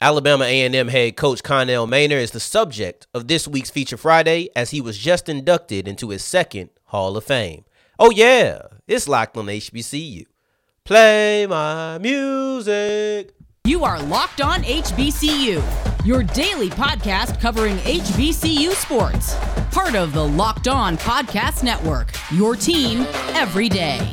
Alabama A&M head coach Connell Maynor is the subject of this week's Feature Friday as he was just inducted into his second Hall of Fame. Oh yeah, it's locked on HBCU. Play my music. You are Locked On HBCU, your daily podcast covering HBCU sports. Part of the Locked On Podcast Network, your team every day.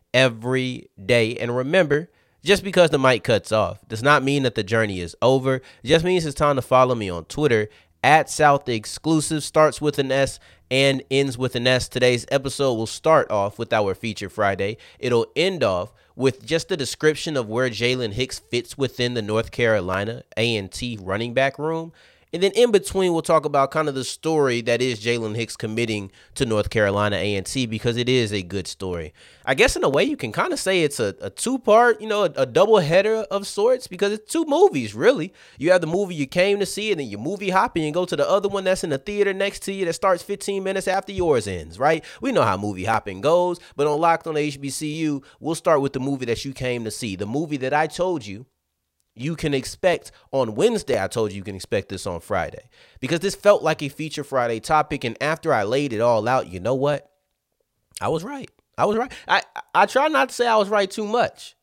every day. And remember, just because the mic cuts off does not mean that the journey is over. It just means it's time to follow me on Twitter at South Exclusive. Starts with an S and ends with an S. Today's episode will start off with our feature Friday. It'll end off with just a description of where Jailen Hicks fits within the North Carolina A&T running back room. And then in between, we'll talk about kind of the story that is Jailen Hicks committing to North Carolina A&T because it is a good story. I guess in a way you can kind of say it's a, a two part, you know, a, a double header of sorts because it's two movies really. You have the movie you came to see, and then you movie hop and you go to the other one that's in the theater next to you that starts 15 minutes after yours ends, right? We know how movie hopping goes, but on Locked on HBCU, we'll start with the movie that you came to see, the movie that I told you you can expect on Wednesday. I told you you can expect this on Friday because this felt like a feature Friday topic. And after I laid it all out, you know what? I was right. I was right. I, I try not to say I was right too much.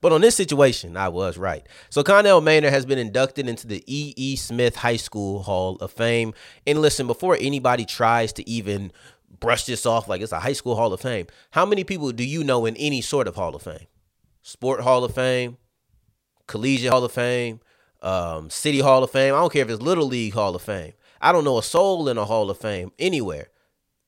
But on this situation, I was right. So Connell Maynor has been inducted into the E. E. Smith High School Hall of Fame. And listen, before anybody tries to even brush this off like it's a high school Hall of Fame, how many people do you know in any sort of Hall of Fame? Sport Hall of Fame, Collegiate Hall of Fame, um, City Hall of Fame. I don't care if it's Little League Hall of Fame. I don't know a soul in a Hall of Fame anywhere.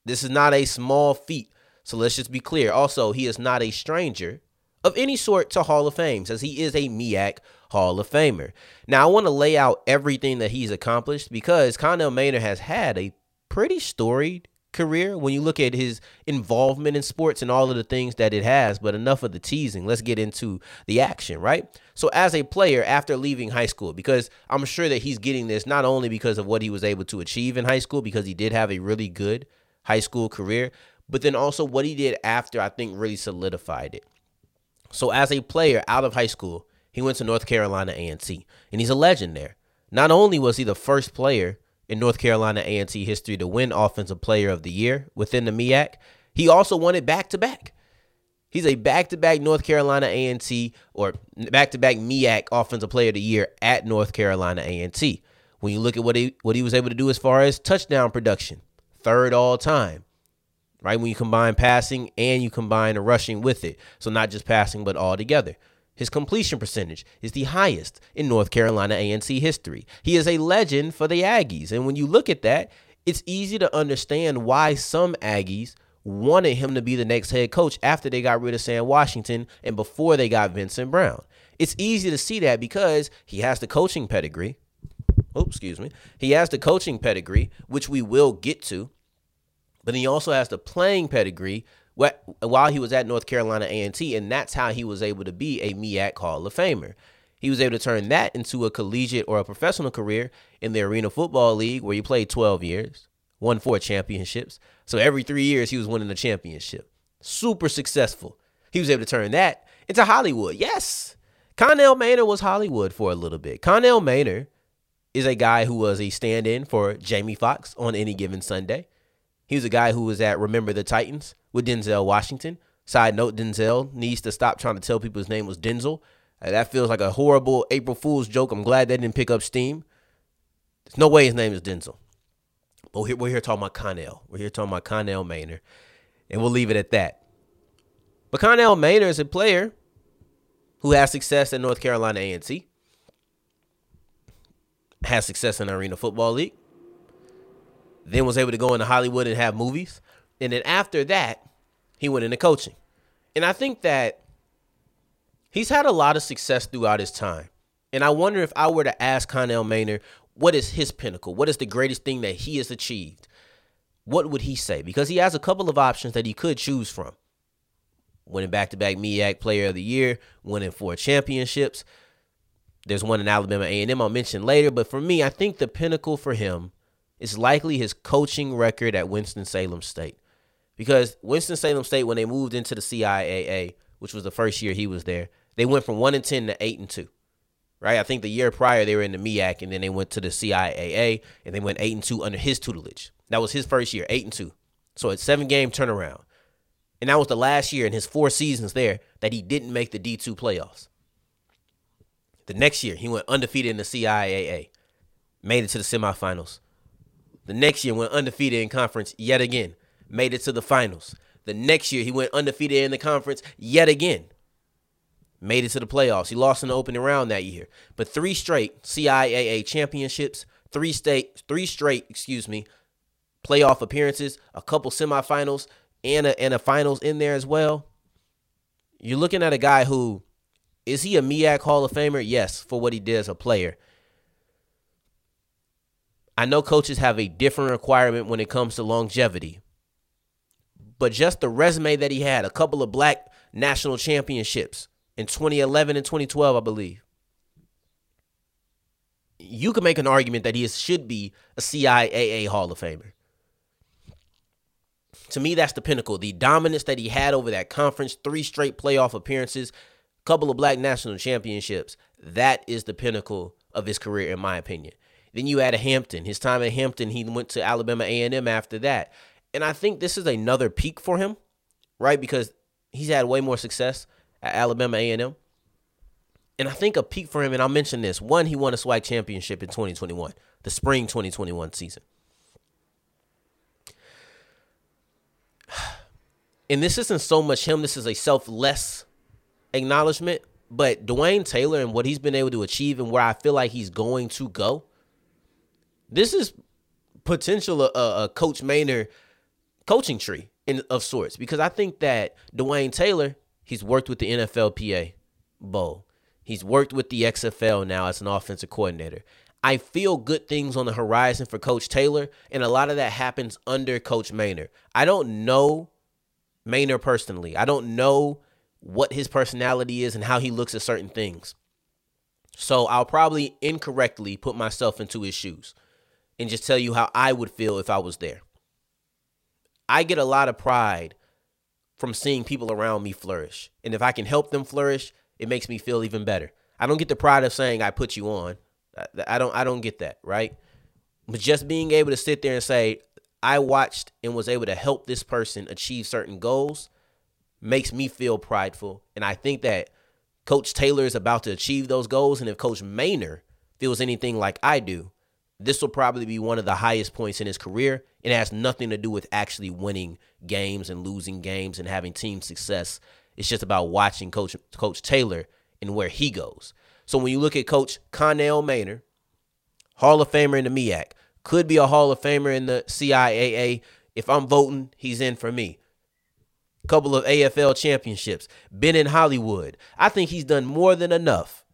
This is not a small feat. So let's just be clear. Also, he is not a stranger of any sort to Hall of Fame, as he is a MEAC Hall of Famer. Now, I want to lay out everything that he's accomplished because Connell Maynor has had a pretty storied career when you look at his involvement in sports and all of the things that it has. But enough of the teasing. Let's get into the action, right? So, as a player after leaving high school, because I'm sure that he's getting this not only because of what he was able to achieve in high school, because he did have a really good high school career, but then also what he did after, I think, really solidified it. So, as a player out of high school, he went to North Carolina A&T, and he's a legend there. Not only was he the first player in North Carolina A&T history to win Offensive Player of the Year within the MEAC. He also won it back to back. He's a back-to-back North Carolina A&T or back-to-back MEAC Offensive Player of the Year at North Carolina A&T. When you look at what he what he was able to do as far as touchdown production, third all time. Right when you combine passing and you combine the rushing with it, so not just passing but all together. His completion percentage is the highest in North Carolina A&T history. He is a legend for the Aggies. And when you look at that, it's easy to understand why some Aggies wanted him to be the next head coach after they got rid of Sam Washington and before they got Vincent Brown. It's easy to see that because he has the coaching pedigree. Oh, excuse me. He has the coaching pedigree, which we will get to. But he also has the playing pedigree while he was at North Carolina A&T, and that's how he was able to be a MEAC Hall of Famer. He was able to turn that into a collegiate or a professional career in the Arena Football League, where he played 12 years, won four championships. So every three years, he was winning a championship. Super successful. He was able to turn that into Hollywood. Yes, Connell Maynor was Hollywood for a little bit. Connell Maynor is a guy who was a stand-in for Jamie Foxx on any given Sunday. He was a guy who was at Remember the Titans with Denzel Washington. Side note, Denzel needs to stop trying to tell people his name was Denzel. Uh, that feels like a horrible April Fool's joke. I'm glad that didn't pick up steam. There's no way his name is Denzel. But we're here, we're here talking about Connell. We're here talking about Connell Maynor. And we'll leave it at that. But Connell Maynor is a player who has success at North Carolina A&T. had success in the Arena Football League. Then was able to go into Hollywood and have movies. And then after that, he went into coaching. And I think that he's had a lot of success throughout his time. And I wonder if I were to ask Connell Maynor, what is his pinnacle? What is the greatest thing that he has achieved? What would he say? Because he has a couple of options that he could choose from. Winning back to back MEAC Player of the Year, winning four championships. There's one in Alabama A&M I'll mention later, but for me, I think the pinnacle for him is likely his coaching record at Winston-Salem State. Because Winston-Salem State, when they moved into the CIAA, which was the first year he was there, they went from 1 and 10 to 8 and 2 right? I think the year prior they were in the MEAC, and then they went to the CIAA, and they went eight and two under his tutelage. That was his first year, eight and two. So it's seven game turnaround, and that was the last year in his four seasons there that he didn't make the D two playoffs. The next year he went undefeated in the CIAA, made it to the semifinals. The next year went undefeated in conference yet again, made it to the finals. The next year he went undefeated in the conference yet again, made it to the playoffs. He lost in the opening round that year, but three straight CIAA championships, three state, three straight, excuse me, playoff appearances, a couple semifinals, and a and a finals in there as well. You're looking at a guy who is he a MEAC Hall of Famer? Yes, for what he did as a player. I know coaches have a different requirement when it comes to longevity. But just the resume that he had, a couple of black national championships, in 2011 and 2012, I believe. You can make an argument that he should be a CIAA Hall of Famer. To me, that's the pinnacle. The dominance that he had over that conference, three straight playoff appearances, a couple of black national championships. That is the pinnacle of his career, in my opinion. Then you add a Hampton. His time at Hampton, he went to Alabama A&M after that. And I think this is another peak for him, right? Because he's had way more success at Alabama A&M. And I think a peak for him, and I'll mention this: one, he won a SWAC championship in 2021, the spring 2021 season. And this isn't so much him; this is a selfless acknowledgement. But Dwayne Taylor and what he's been able to achieve, and where I feel like he's going to go, this is potential a, a Coach Maynor coaching tree in, of sorts. Because I think that Dwayne Taylor He's worked with the NFLPA Bowl. He's worked with the XFL now as an offensive coordinator. I feel good things on the horizon for Coach Taylor, and a lot of that happens under Coach Maynor. I don't know Maynor personally. I don't know what his personality is and how he looks at certain things. So I'll probably incorrectly put myself into his shoes and just tell you how I would feel if I was there. I get a lot of pride from seeing people around me flourish. And if I can help them flourish, it makes me feel even better. I don't get the pride of saying I put you on. I don't I don't get that, right? But just being able to sit there and say I watched and was able to help this person achieve certain goals makes me feel prideful. And I think that Coach Taylor is about to achieve those goals. And if Coach Maynor feels anything like I do, this will probably be one of the highest points in his career. It has nothing to do with actually winning games and losing games and having team success. It's just about watching Coach Coach Taylor and where he goes. So when you look at Coach Connell Maynor, Hall of Famer in the MEAC, could be a Hall of Famer in the CIAA. If I'm voting, he's in for me. Couple of AFL championships, been in Hollywood. I think he's done more than enough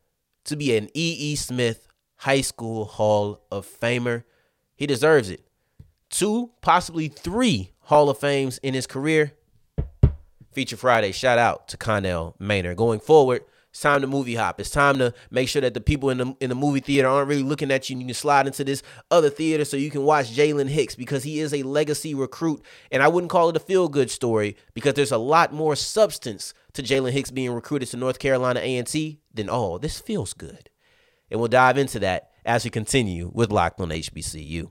to be an E.E. E. Smith High School Hall of Famer. He deserves it. Two, possibly three Hall of Fames in his career. Feature Friday, shout out to Connell Maynor. Going forward, it's time to movie hop. It's time to make sure that the people in the in the movie theater aren't really looking at you. And you can slide into this other theater so you can watch Jailen Hicks because he is a legacy recruit. And I wouldn't call it a feel good story because there's a lot more substance to Jailen Hicks being recruited to North Carolina A&T than oh, this feels good and we'll dive into that as we continue with Locked on HBCU.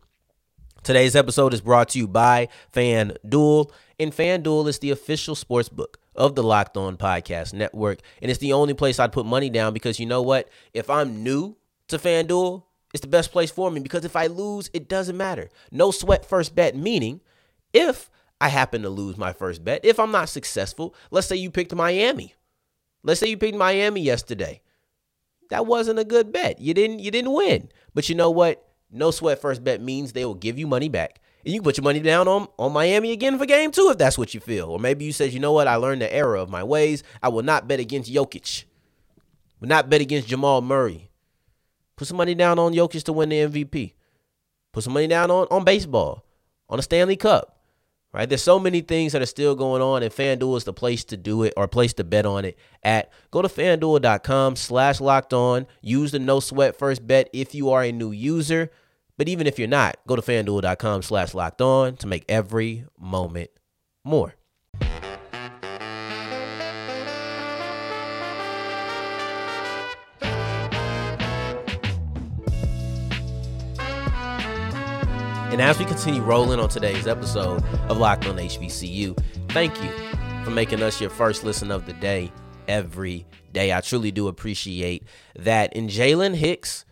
Today's episode is brought to you by FanDuel, and FanDuel is the official sports book of the Locked On Podcast Network, and it's the only place I'd put money down because you know what? If I'm new to FanDuel, it's the best place for me because if I lose, it doesn't matter. No sweat first bet, meaning if I happen to lose my first bet, if I'm not successful, let's say you picked Miami. Let's say you picked Miami yesterday that wasn't a good bet. You didn't you didn't win. But you know what? No sweat first bet means they will give you money back. And you can put your money down on, on Miami again for game two if that's what you feel. Or maybe you said, you know what, I learned the error of my ways. I will not bet against Jokic. Will not bet against Jamal Murray. Put some money down on Jokic to win the MVP. Put some money down on, on baseball, on the Stanley Cup. Right? There's so many things that are still going on, and FanDuel is the place to do it or place to bet on it at. Go to fanduel.com slash locked on. Use the no sweat first bet if you are a new user. But even if you're not, go to fanduel.com slash locked on to make every moment more. And as we continue rolling on today's episode of Locked on HBCU, thank you for making us your first listen of the day every day. I truly do appreciate that. And Jailen Hicks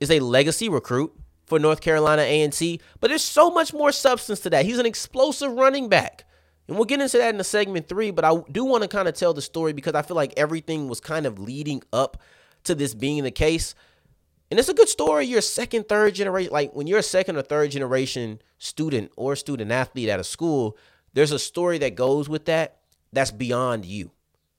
is a legacy recruit for North Carolina A&T, but there's so much more substance to that. He's an explosive running back. And we'll get into that in the segment three, but I do want to kind of tell the story because I feel like everything was kind of leading up to this being the case. And it's a good story. You're second, third generation. Like when you're a second or third generation student or student athlete at a school, there's a story that goes with that that's beyond you.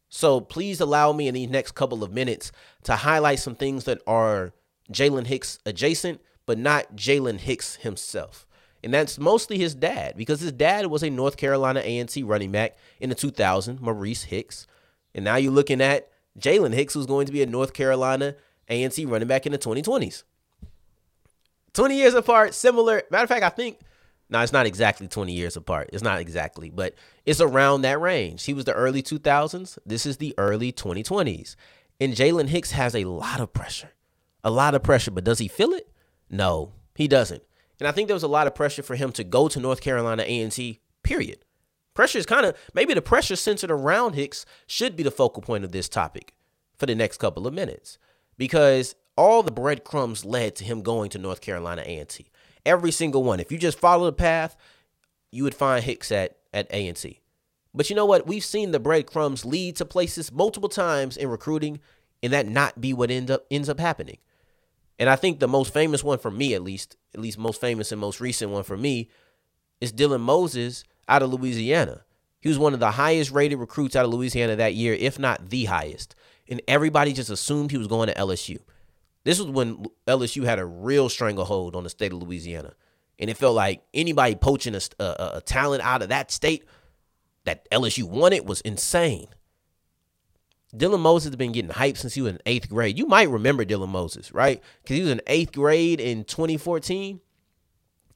So please allow me in these next couple of minutes to highlight some things that are Jailen Hicks adjacent, but not Jailen Hicks himself. And that's mostly his dad, because his dad was a North Carolina A&T running back in the 2000, Maurice Hicks. And now you're looking at Jailen Hicks, who's going to be a North Carolina A&T running back in the 2020s. 20 years apart, similar. Matter of fact, I think, no, it's not exactly 20 years apart. It's not exactly, but it's around that range. He was the early 2000s. This is the early 2020s. And Jailen Hicks has a lot of pressure, a lot of pressure, but does he feel it? No, he doesn't. And I think there was a lot of pressure for him to go to North Carolina A&T, period. Pressure is kind of, maybe the pressure centered around Hicks should be the focal point of this topic for the next couple of minutes because all the breadcrumbs led to him going to North Carolina A&T. Every single one. If you just follow the path, you would find Hicks at, at A&T. But you know what? We've seen the breadcrumbs lead to places multiple times in recruiting and that not be what end up ends up happening. And I think the most famous one for me, at least, at least most famous and most recent one for me, is Dylan Moses out of Louisiana. He was one of the highest rated recruits out of Louisiana that year, if not the highest. And everybody just assumed he was going to LSU. This was when LSU had a real stranglehold on the state of Louisiana. And it felt like anybody poaching a, a, a talent out of that state that LSU wanted was insane. Dylan Moses has been getting hyped since he was in eighth grade. You might remember Dylan Moses, right? Because he was in eighth grade in 2014,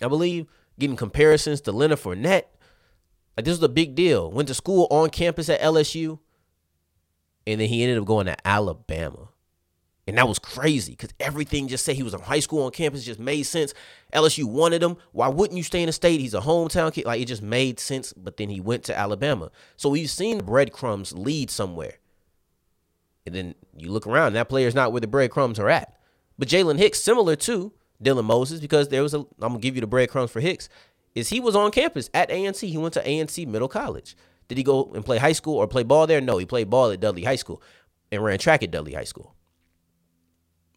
I believe, getting comparisons to Leonard Fournette. Like this was a big deal. Went to school on campus at LSU, and then he ended up going to Alabama. And that was crazy because everything just said he was in high school on campus just made sense. LSU wanted him. Why wouldn't you stay in the state? He's a hometown kid. Like it just made sense. But then he went to Alabama. So we've seen breadcrumbs lead somewhere. And then you look around, that player's not where the breadcrumbs are at. But Jailen Hicks, similar to Dylan Moses, because there was a, I'm gonna give you the breadcrumbs for Hicks, is he was on campus at A&T. He went to A&T Middle College. Did he go and play high school or play ball there? No, he played ball at Dudley High School and ran track at Dudley High School.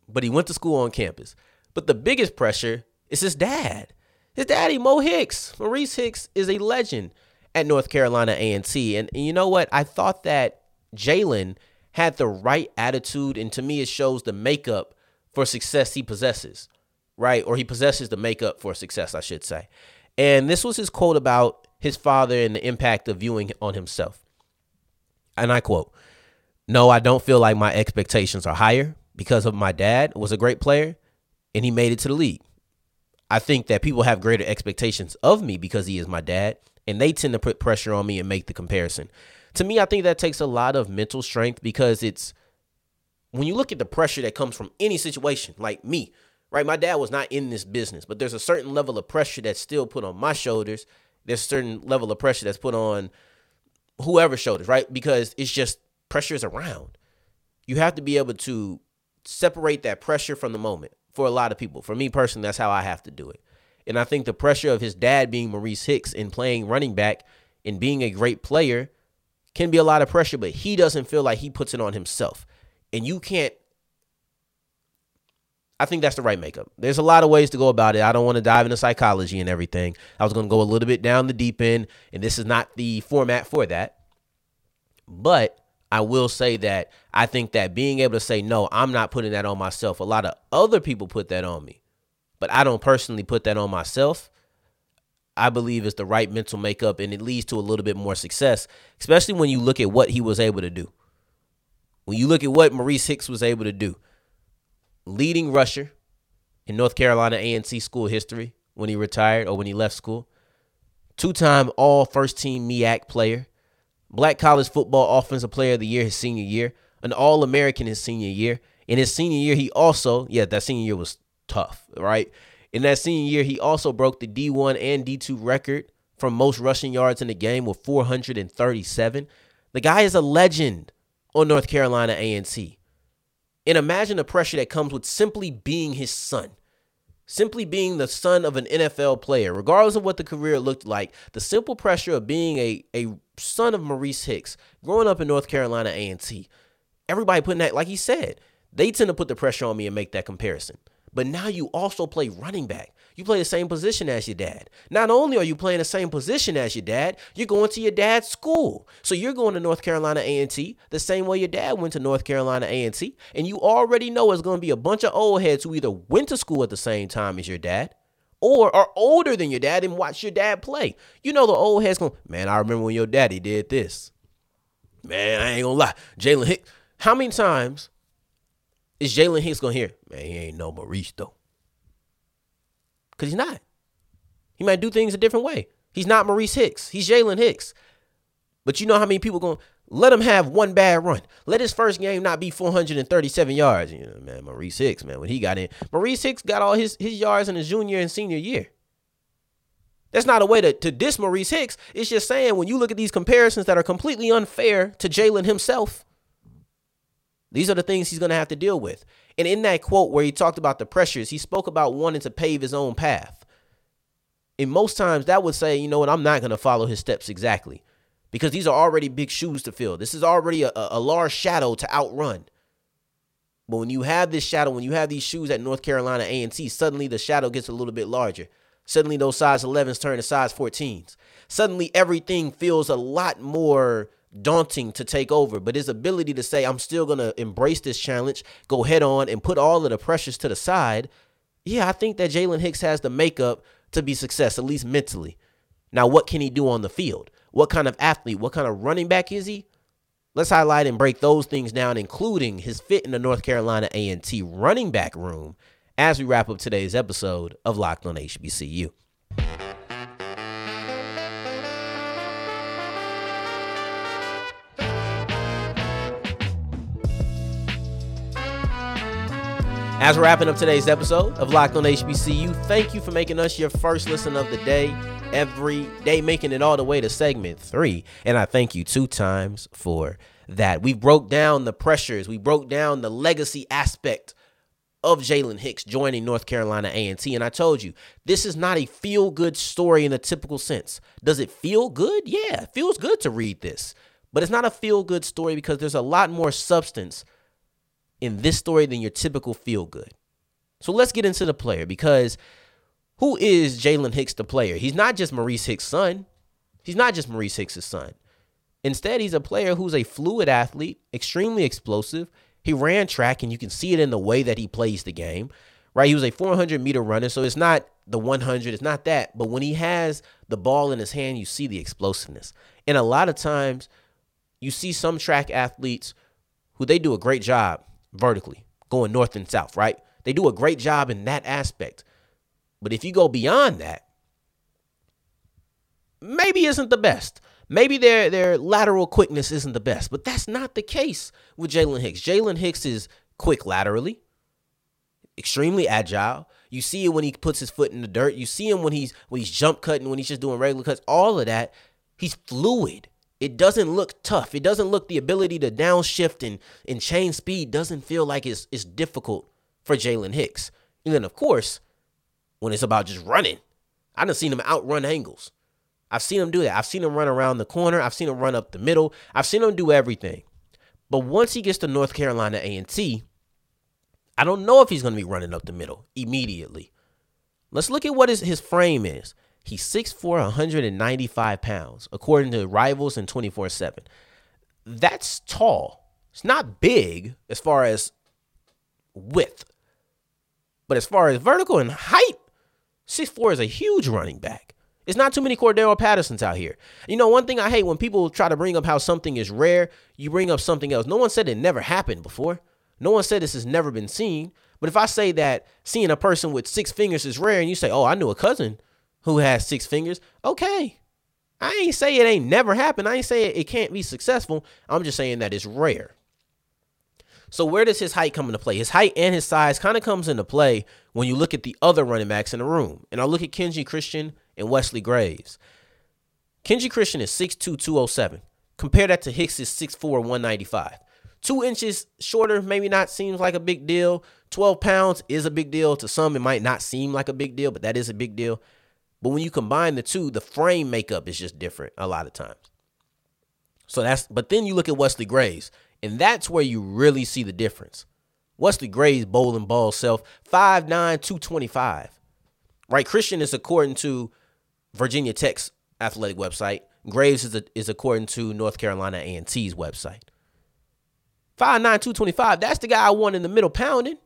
But he went to school on campus. But the biggest pressure is his dad. His daddy, Mo Hicks. Maurice Hicks is a legend at North Carolina A&T. And, and you know what? I thought that Jailen had the right attitude, and to me, it shows the makeup for success he possesses, right? Or he possesses the makeup for success, I should say. And this was his quote about his father and the impact of viewing on himself. And I quote, No, I don't feel like my expectations are higher because of my dad was a great player and he made it to the league. I think that people have greater expectations of me because he is my dad, and they tend to put pressure on me and make the comparison to me, I think that takes a lot of mental strength because it's when you look at the pressure that comes from any situation, like me, right? My dad was not in this business, but there's a certain level of pressure that's still put on my shoulders. There's a certain level of pressure that's put on whoever's shoulders, right? Because it's just pressure is around. You have to be able to separate that pressure from the moment for a lot of people. For me personally, that's how I have to do it. And I think the pressure of his dad being Maurice Hicks and playing running back and being a great player can be a lot of pressure, but he doesn't feel like he puts it on himself. And you can't I think that's the right makeup. There's a lot of ways to go about it. I don't want to dive into psychology and everything. I was going to go a little bit down the deep end, and this is not the format for that. But I will say that I think that being able to say, no, I'm not putting that on myself. A lot of other people put that on me, but I don't personally put that on myself. I believe is the right mental makeup, and it leads to a little bit more success, especially when you look at what he was able to do. When you look at what Maurice Hicks was able to do, leading rusher in North Carolina A&T school history when he retired or when he left school. Two-time all first team MEAC player. Black college football offensive player of the year his senior year. An all-American his senior year. In his senior year, he also, yeah, that senior year was tough, right? In that senior year, he also broke the D1 and D2 record from most rushing yards in the game with 437. The guy is a legend on North Carolina A&T. And imagine the pressure that comes with simply being his son. Simply being the son of an NFL player, regardless of what the career looked like, the simple pressure of being a, a son of Maurice Hicks, growing up in North Carolina A&T, everybody putting that, like he said, they tend to put the pressure on me and make that comparison. But now you also play running back. You play the same position as your dad. Not only are you playing the same position as your dad, you're going to your dad's school. So you're going to North Carolina A&T the same way your dad went to North Carolina A&T, and you already know it's going to be a bunch of old heads who either went to school at the same time as your dad or are older than your dad and watch your dad play. You know the old heads going, man, I remember when your daddy did this. Man, I ain't gonna lie. Jailen Hicks. How many times is Jailen Hicks gonna hear, man, he ain't no Maurice though? Because he's not. He might do things a different way. He's not Maurice Hicks. He's Jailen Hicks. But you know how many people going let him have one bad run. Let his first game not be 437 yards. You know, man, Maurice Hicks, man, when he got in, Maurice Hicks got all his, his yards in his junior and senior year. That's not a way to, to diss Maurice Hicks. It's just saying when you look at these comparisons that are completely unfair to Jailen himself, these are the things he's going to have to deal with. And in that quote where he talked about the pressures, he spoke about wanting to pave his own path. And most times that would say, you know what, I'm not going to follow his steps exactly because these are already big shoes to fill. This is already a, a large shadow to outrun. But when you have this shadow, when you have these shoes at North Carolina A&T, suddenly the shadow gets a little bit larger. Suddenly those size 11s turn to size 14s. Suddenly everything feels a lot more daunting to take over, but his ability to say, I'm still going to embrace this challenge, go head on, and put all of the pressures to the side. Yeah, I think that Jailen Hicks has the makeup to be success, at least mentally. Now, what can he do on the field? What kind of athlete, what kind of running back is he? Let's highlight and break those things down, including his fit in the North Carolina A&T running back room, as we wrap up today's episode of Locked on HBCU. As we're wrapping up today's episode of Locked on HBCU, thank you for making us your first listen of the day every day, making it all the way to segment three. And I thank you two times for that. We broke down the pressures, we broke down the legacy aspect of Jailen Hicks joining North Carolina A&T. And I told you, this is not a feel-good story in a typical sense. Does it feel good? Yeah, it feels good to read this. But it's not a feel-good story because there's a lot more substance in this story than your typical feel good. So let's get into the player because who is Jailen Hicks the player? He's not just Maurice Hicks' son. He's not just Maurice Hicks' son. Instead, he's a player who's a fluid athlete, extremely explosive. He ran track, and you can see it in the way that he plays the game, right? He was a 400 meter runner, so it's not the 100, it's not that. But when he has the ball in his hand, you see the explosiveness. And a lot of times, you see some track athletes who they do a great job vertically, going north and south, right? They do a great job in that aspect. But if you go beyond that, maybe isn't the best. Maybe their their lateral quickness isn't the best, but that's not the case with Jailen Hicks. Jailen Hicks is quick laterally, extremely agile. You see it when he puts his foot in the dirt. You see him when he's when he's jump cutting, when he's just doing regular cuts. All of that, he's fluid. It doesn't look tough. It doesn't look the ability to downshift and, and chain speed doesn't feel like it's, it's difficult for Jailen Hicks. And then, of course, when it's about just running, I done seen him outrun angles. I've seen him do that. I've seen him run around the corner. I've seen him run up the middle. I've seen him do everything. But once he gets to North Carolina A&T, I don't know if he's going to be running up the middle immediately. Let's look at what his, his frame is. He's 6'4, 195 pounds, according to rivals and 24 7. That's tall. It's not big as far as width, but as far as vertical and height, 6'4 is a huge running back. It's not too many Cordarrelle Pattersons out here. You know, one thing I hate when people try to bring up how something is rare, you bring up something else. No one said it never happened before. No one said this has never been seen. But if I say that seeing a person with six fingers is rare and you say, oh, I knew a cousin who has six fingers, okay. I ain't say it ain't never happened. I ain't say it, can't be successful. I'm just saying that it's rare. So where does his height come into play? His height and his size kind of comes into play when you look at the other running backs in the room. And I'll look at Kenji Christian and Wesley Graves. Kenji Christian is 6'2", 207. Compare that to Hicks' 6'4", 195. Two inches shorter maybe not seems like a big deal. 12 pounds is a big deal. To some, it might not seem like a big deal, but that is a big deal. But when you combine the two, the frame makeup is just different a lot of times. So that's, but then you look at Wesley Graves, and that's where you really see the difference. Wesley Graves, bowling ball self, 5'9, 225. Right? Christian is according to Virginia Tech's athletic website. Graves is, a, is according to North Carolina A&T's website. 5'9, 225. That's the guy I want in the middle pounding.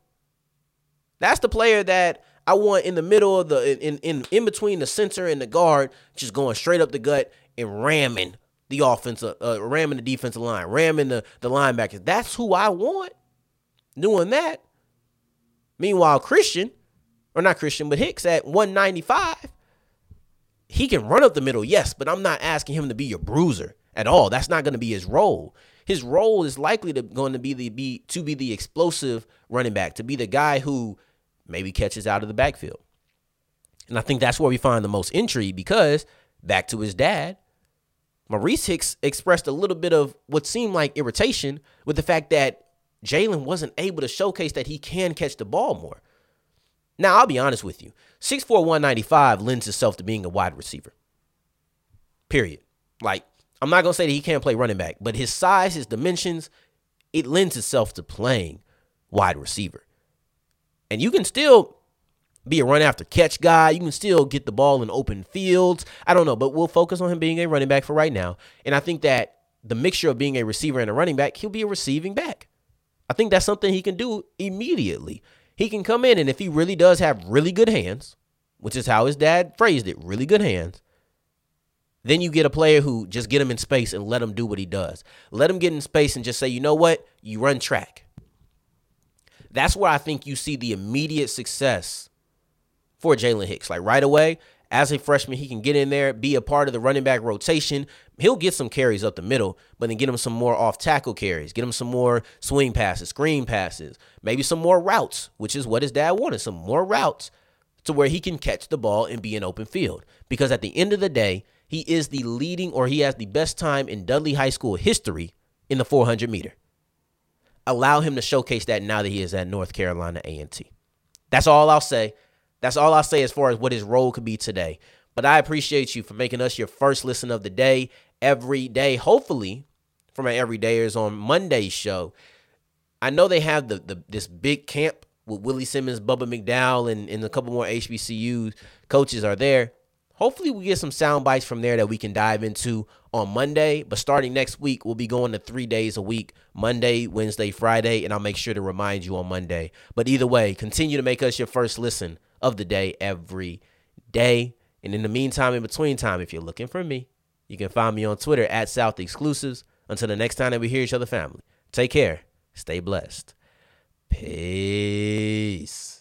That's the player that I want in the middle of the in in in between the center and the guard, just going straight up the gut and ramming the offensive, uh, ramming the defensive line, ramming the the linebackers. That's who I want doing that. Meanwhile, Christian, or not Christian, but Hicks at 195, he can run up the middle, yes, but I'm not asking him to be your bruiser at all. That's not going to be his role his role is likely to going to be the be to be the explosive running back, to be the guy who maybe catches out of the backfield. And I think that's where we find the most intrigue because back to his dad, Maurice Hicks expressed a little bit of what seemed like irritation with the fact that Jailen wasn't able to showcase that he can catch the ball more. Now, I'll be honest with you 6'4, 195 lends itself to being a wide receiver. Period. Like, I'm not gonna say that he can't play running back, but his size, his dimensions, it lends itself to playing wide receiver. And you can still be a run after catch guy. You can still get the ball in open fields. I don't know, but we'll focus on him being a running back for right now. And I think that the mixture of being a receiver and a running back, he'll be a receiving back. I think that's something he can do immediately. He can come in and if he really does have really good hands, which is how his dad phrased it, really good hands, then you get a player who just get him in space and let him do what he does. Let him get in space and just say, you know what? You run track. That's where I think you see the immediate success for Jailen Hicks. Like right away, as a freshman, he can get in there, be a part of the running back rotation. He'll get some carries up the middle, but then get him some more off tackle carries, get him some more swing passes, screen passes, maybe some more routes, which is what his dad wanted some more routes to where he can catch the ball and be in open field. Because at the end of the day, he is the leading or he has the best time in Dudley High School history in the 400 meter. Allow him to showcase that now that he is at North Carolina A&T. That's all I'll say. That's all I'll say as far as what his role could be today. But I appreciate you for making us your first listen of the day every day. Hopefully, for my everydayers on Monday's show. I know they have the, the this big camp with Willie Simmons, Bubba McDowell, and, and a couple more HBCU coaches are there. Hopefully, we get some sound bites from there that we can dive into on Monday. But starting next week, we'll be going to three days a week Monday, Wednesday, Friday. And I'll make sure to remind you on Monday. But either way, continue to make us your first listen of the day every day. And in the meantime, in between time, if you're looking for me, you can find me on Twitter at South Exclusives. Until the next time that we hear each other, family, take care, stay blessed. Peace.